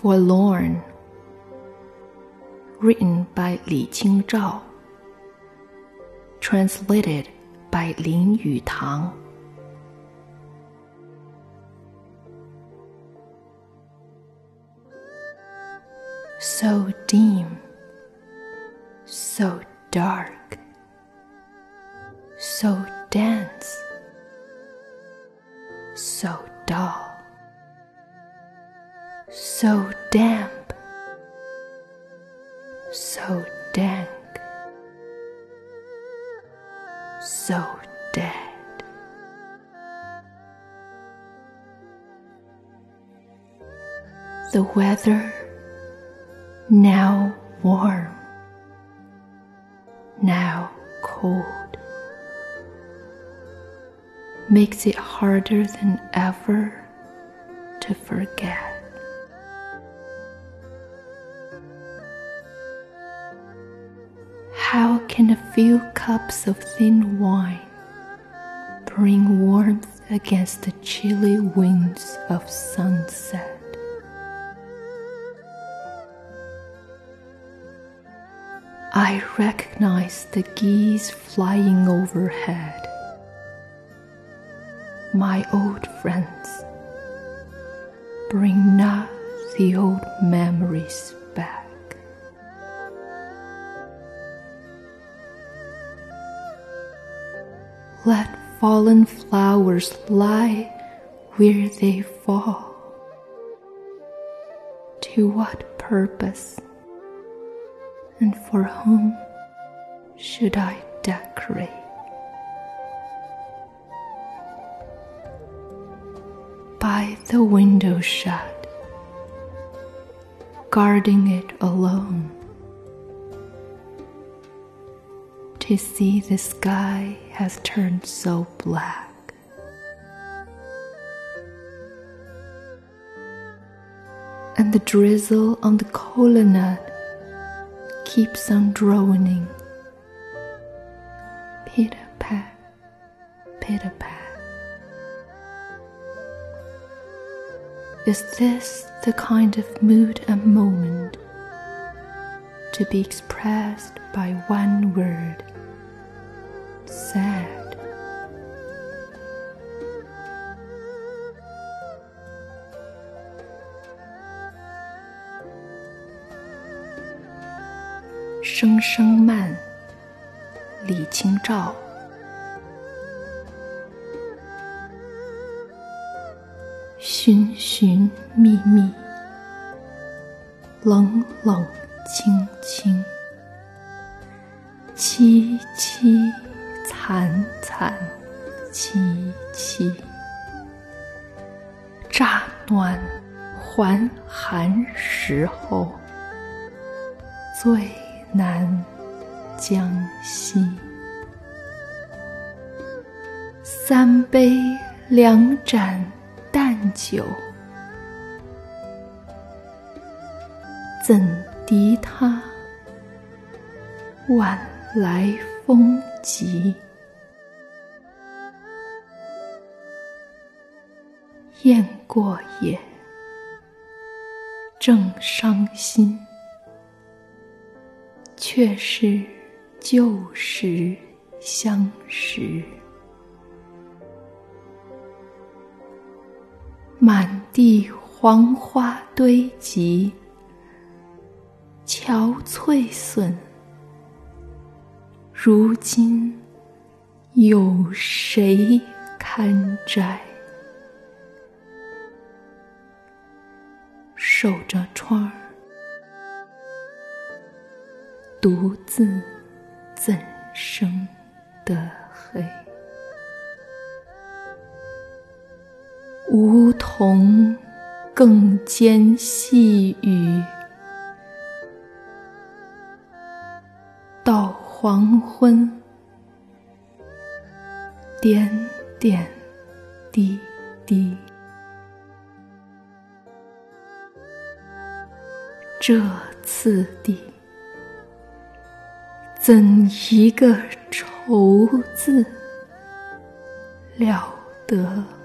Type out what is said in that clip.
Forlorn, written by Li Qingzhao, translated by Lin Yutang. So dim, so dark, so dense, so dull so damp, so dank, so dead. The weather now warm, now cold, makes it harder than ever to forget. Can a few cups of thin wine bring warmth against the chilly winds of sunset? I recognize the geese flying overhead. My old friends bring not the old memories Let fallen flowers lie where they fall. To what purpose and for whom should I decorate? By the window shut, guarding it alone to see the sky has turned so black. And the drizzle on the colonnade keeps on droning. Pitter pat, pitter pat. Is this the kind of mood and moment to be expressed by one word? 声声慢》李清照。寻寻觅觅，冷冷清清，凄凄。惨惨戚戚，乍暖还寒时候，最南，江西。三杯两盏淡酒，怎敌他晚来风急？雁过也，正伤心，却是旧时相识。满地黄花堆积，憔悴损。如今有谁堪摘？守着窗儿，独自怎生得黑？梧桐更兼细雨，到黄昏，点点滴滴。这次第，怎一个愁字了得！